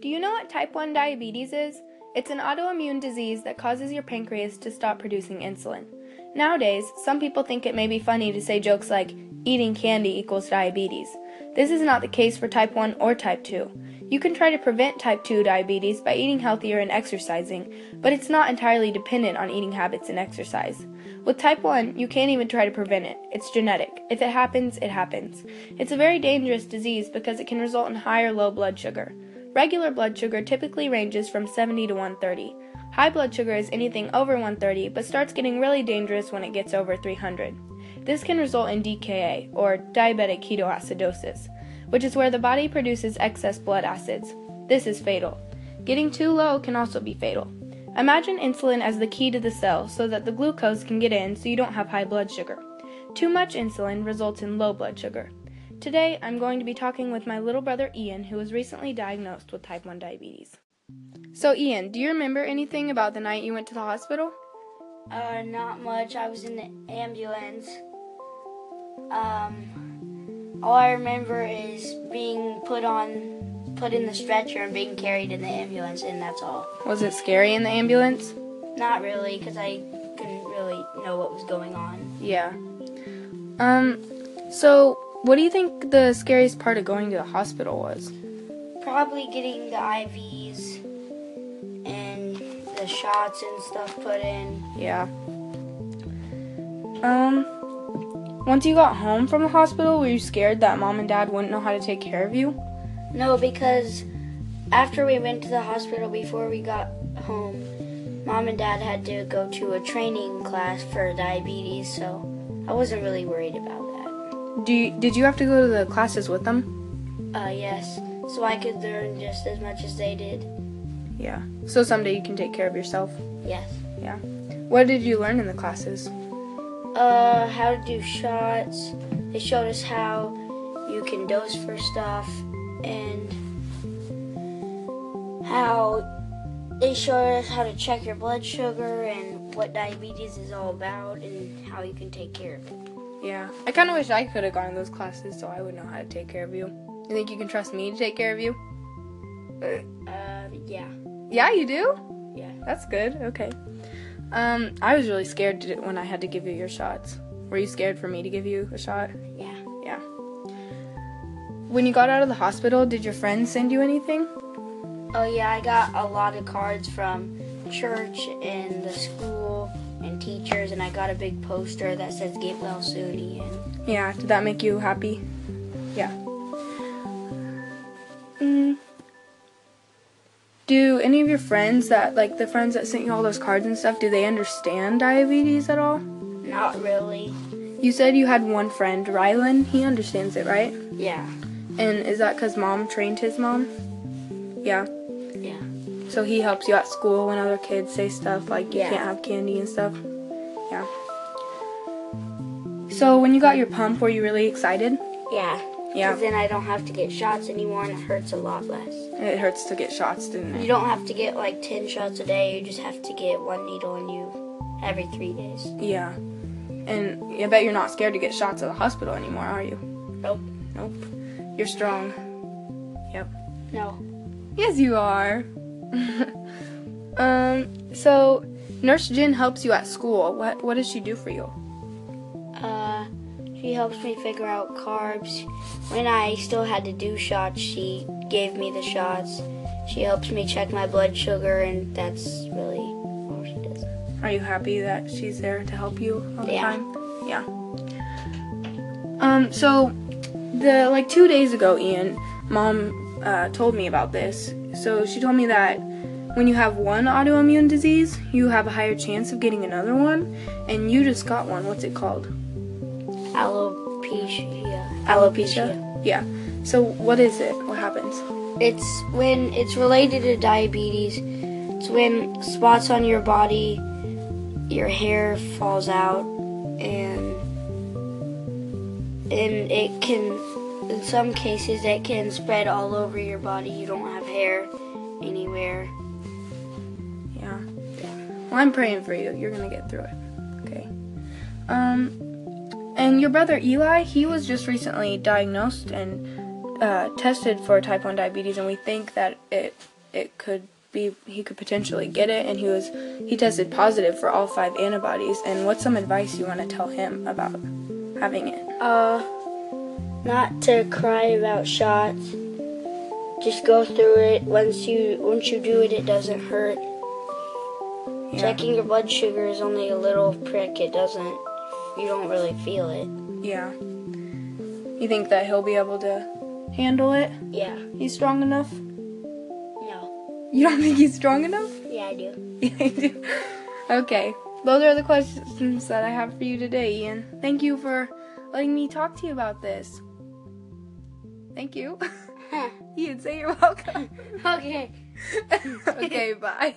Do you know what type 1 diabetes is? It's an autoimmune disease that causes your pancreas to stop producing insulin. Nowadays, some people think it may be funny to say jokes like, eating candy equals diabetes. This is not the case for type 1 or type 2. You can try to prevent type 2 diabetes by eating healthier and exercising, but it's not entirely dependent on eating habits and exercise. With type 1, you can't even try to prevent it. It's genetic. If it happens, it happens. It's a very dangerous disease because it can result in high or low blood sugar. Regular blood sugar typically ranges from 70 to 130. High blood sugar is anything over 130, but starts getting really dangerous when it gets over 300. This can result in DKA, or diabetic ketoacidosis which is where the body produces excess blood acids. This is fatal. Getting too low can also be fatal. Imagine insulin as the key to the cell so that the glucose can get in so you don't have high blood sugar. Too much insulin results in low blood sugar. Today, I'm going to be talking with my little brother Ian, who was recently diagnosed with type 1 diabetes. So, Ian, do you remember anything about the night you went to the hospital? Uh, not much. I was in the ambulance. Um, all I remember is being put on, put in the stretcher and being carried in the ambulance, and that's all. Was it scary in the ambulance? Not really, because I couldn't really know what was going on. Yeah. Um, so what do you think the scariest part of going to the hospital was? Probably getting the IVs and the shots and stuff put in. Yeah. Um, once you got home from the hospital, were you scared that mom and dad wouldn't know how to take care of you? No, because after we went to the hospital before we got home, mom and dad had to go to a training class for diabetes, so I wasn't really worried about that. Do you, did you have to go to the classes with them? Uh, yes, so I could learn just as much as they did. Yeah. So someday you can take care of yourself? Yes. Yeah. What did you learn in the classes? uh, how to do shots. They showed us how you can dose for stuff and how they showed us how to check your blood sugar and what diabetes is all about and how you can take care of it. Yeah, I kind of wish I could have gone to those classes so I would know how to take care of you. You think you can trust me to take care of you? Uh, yeah. Yeah, you do? Yeah. That's good. Okay. Um, I was really scared to, when I had to give you your shots. Were you scared for me to give you a shot? Yeah. Yeah. When you got out of the hospital, did your friends send you anything? Oh yeah, I got a lot of cards from church and the school and teachers, and I got a big poster that says "Get well soon, Ian." Yeah. Did that make you happy? Yeah. Mm. Do any of your friends that, like the friends that sent you all those cards and stuff, do they understand diabetes at all? Not really. You said you had one friend, Rylan. He understands it, right? Yeah. And is that because mom trained his mom? Yeah. Yeah. So he helps you at school when other kids say stuff like you Yeah. can't have candy and stuff? Yeah. So when you got your pump, were you really excited? Yeah. Yeah. Because then I don't have to get shots anymore and it hurts a lot less. It hurts to get shots, didn't it? You don't have to get like 10 shots a day, you just have to get one needle in you every three days. Yeah. And I bet you're not scared to get shots at the hospital anymore, are you? Nope. Nope. You're strong. Yep. No. Yes, you are. um. So, Nurse Jen helps you at school. What What does she do for you? Uh, she helps me figure out carbs. When I still had to do shots, she gave me the shots. She helps me check my blood sugar, and that's really all she does. Are you happy that she's there to help you all the Yeah. time? Yeah. Um. So, the like two days ago, Ian, mom uh, told me about this. So she told me that when you have one autoimmune disease, you have a higher chance of getting another one, and you just got one. What's it called? Alopecia. Alopecia. Yeah. So what is it? What happens? It's when it's related to diabetes. It's when spots on your body, your hair falls out, and and it can, in some cases, it can spread all over your body. You don't have hair anywhere. Yeah. Well, I'm praying for you. You're gonna get through it. Okay. Um, and your brother Eli, he was just recently diagnosed and uh, tested for type 1 diabetes and we think that it it could be he could potentially get it and he was he tested positive for all five antibodies and what's some advice you want to tell him about having it Uh, not to cry about shots. Just go through it. Once you once you do it, it doesn't hurt. Yeah. Checking your blood sugar is only a little prick. It doesn't. You don't really feel it. yeah you think that he'll be able to handle it Yeah. he's strong enough No. you don't think he's strong enough Yeah, I do. Yeah, I do. Okay, those are the questions that I have for you today, Ian. Thank you for letting me talk to you about this. Thank you. You'd say you're welcome. okay. okay, bye.